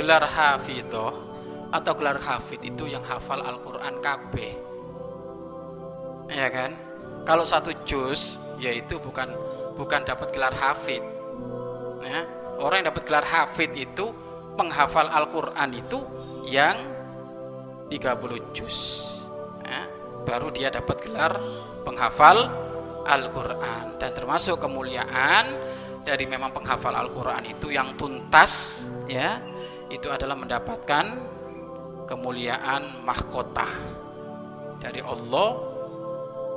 gelar hafidhoh atau gelar hafid itu yang hafal Al-Quran KB ya kan? Kalau satu juz yaitu bukan bukan dapat gelar hafid ya? Orang yang dapat gelar hafid itu penghafal Al-Quran itu yang 30 juz. Ya, baru dia dapat gelar penghafal Al-Quran. Dan termasuk kemuliaan dari memang penghafal Al-Quran itu yang tuntas ya itu adalah mendapatkan kemuliaan mahkota dari Allah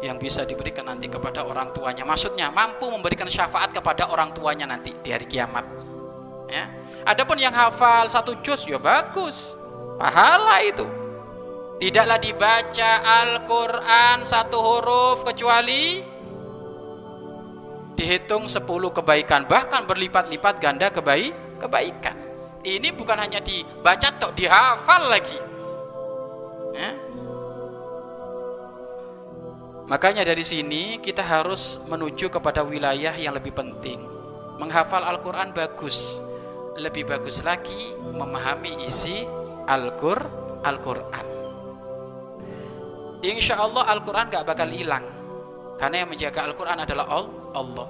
yang bisa diberikan nanti kepada orang tuanya. Maksudnya mampu memberikan syafaat kepada orang tuanya nanti di hari kiamat. Ya. Adapun yang hafal satu juz ya bagus. Pahala itu. Tidaklah dibaca Al-Quran satu huruf kecuali dihitung 10 kebaikan. Bahkan berlipat-lipat ganda kebaik kebaikan ini bukan hanya dibaca tok dihafal lagi. Ya. makanya dari sini kita harus menuju kepada wilayah yang lebih penting. Menghafal Al-Quran bagus. Lebih bagus lagi memahami isi Al-Quran Al-Quran. Insya Allah Al-Quran gak bakal hilang. Karena yang menjaga Al-Quran adalah Allah.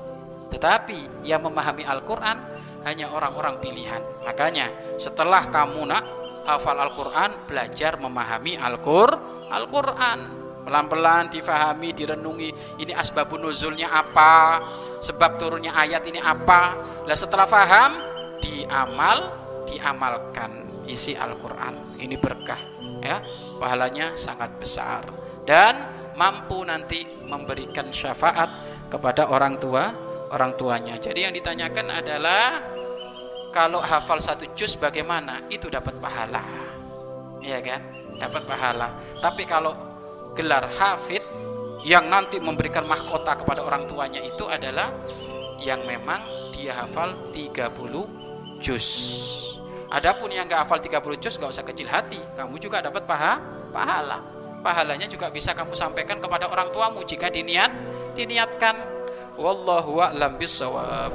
Tetapi yang memahami Al-Quran hanya orang-orang pilihan. Makanya setelah kamu nak hafal Al-Quran, belajar memahami Al-Quran. Pelan-pelan difahami, direnungi. Ini asbabun nuzulnya apa? Sebab turunnya ayat ini apa? Lah setelah faham, diamal, diamalkan isi Al-Quran. Ini berkah, ya. Pahalanya sangat besar. Dan mampu nanti memberikan syafaat kepada orang tua orang tuanya. Jadi yang ditanyakan adalah kalau hafal satu juz bagaimana? Itu dapat pahala. Iya kan? Dapat pahala. Tapi kalau gelar hafid yang nanti memberikan mahkota kepada orang tuanya itu adalah yang memang dia hafal 30 juz. Adapun yang nggak hafal 30 juz nggak usah kecil hati, kamu juga dapat paha, pahala pahalanya juga bisa kamu sampaikan kepada orang tuamu jika diniat diniatkan wallahu a'lam bissawab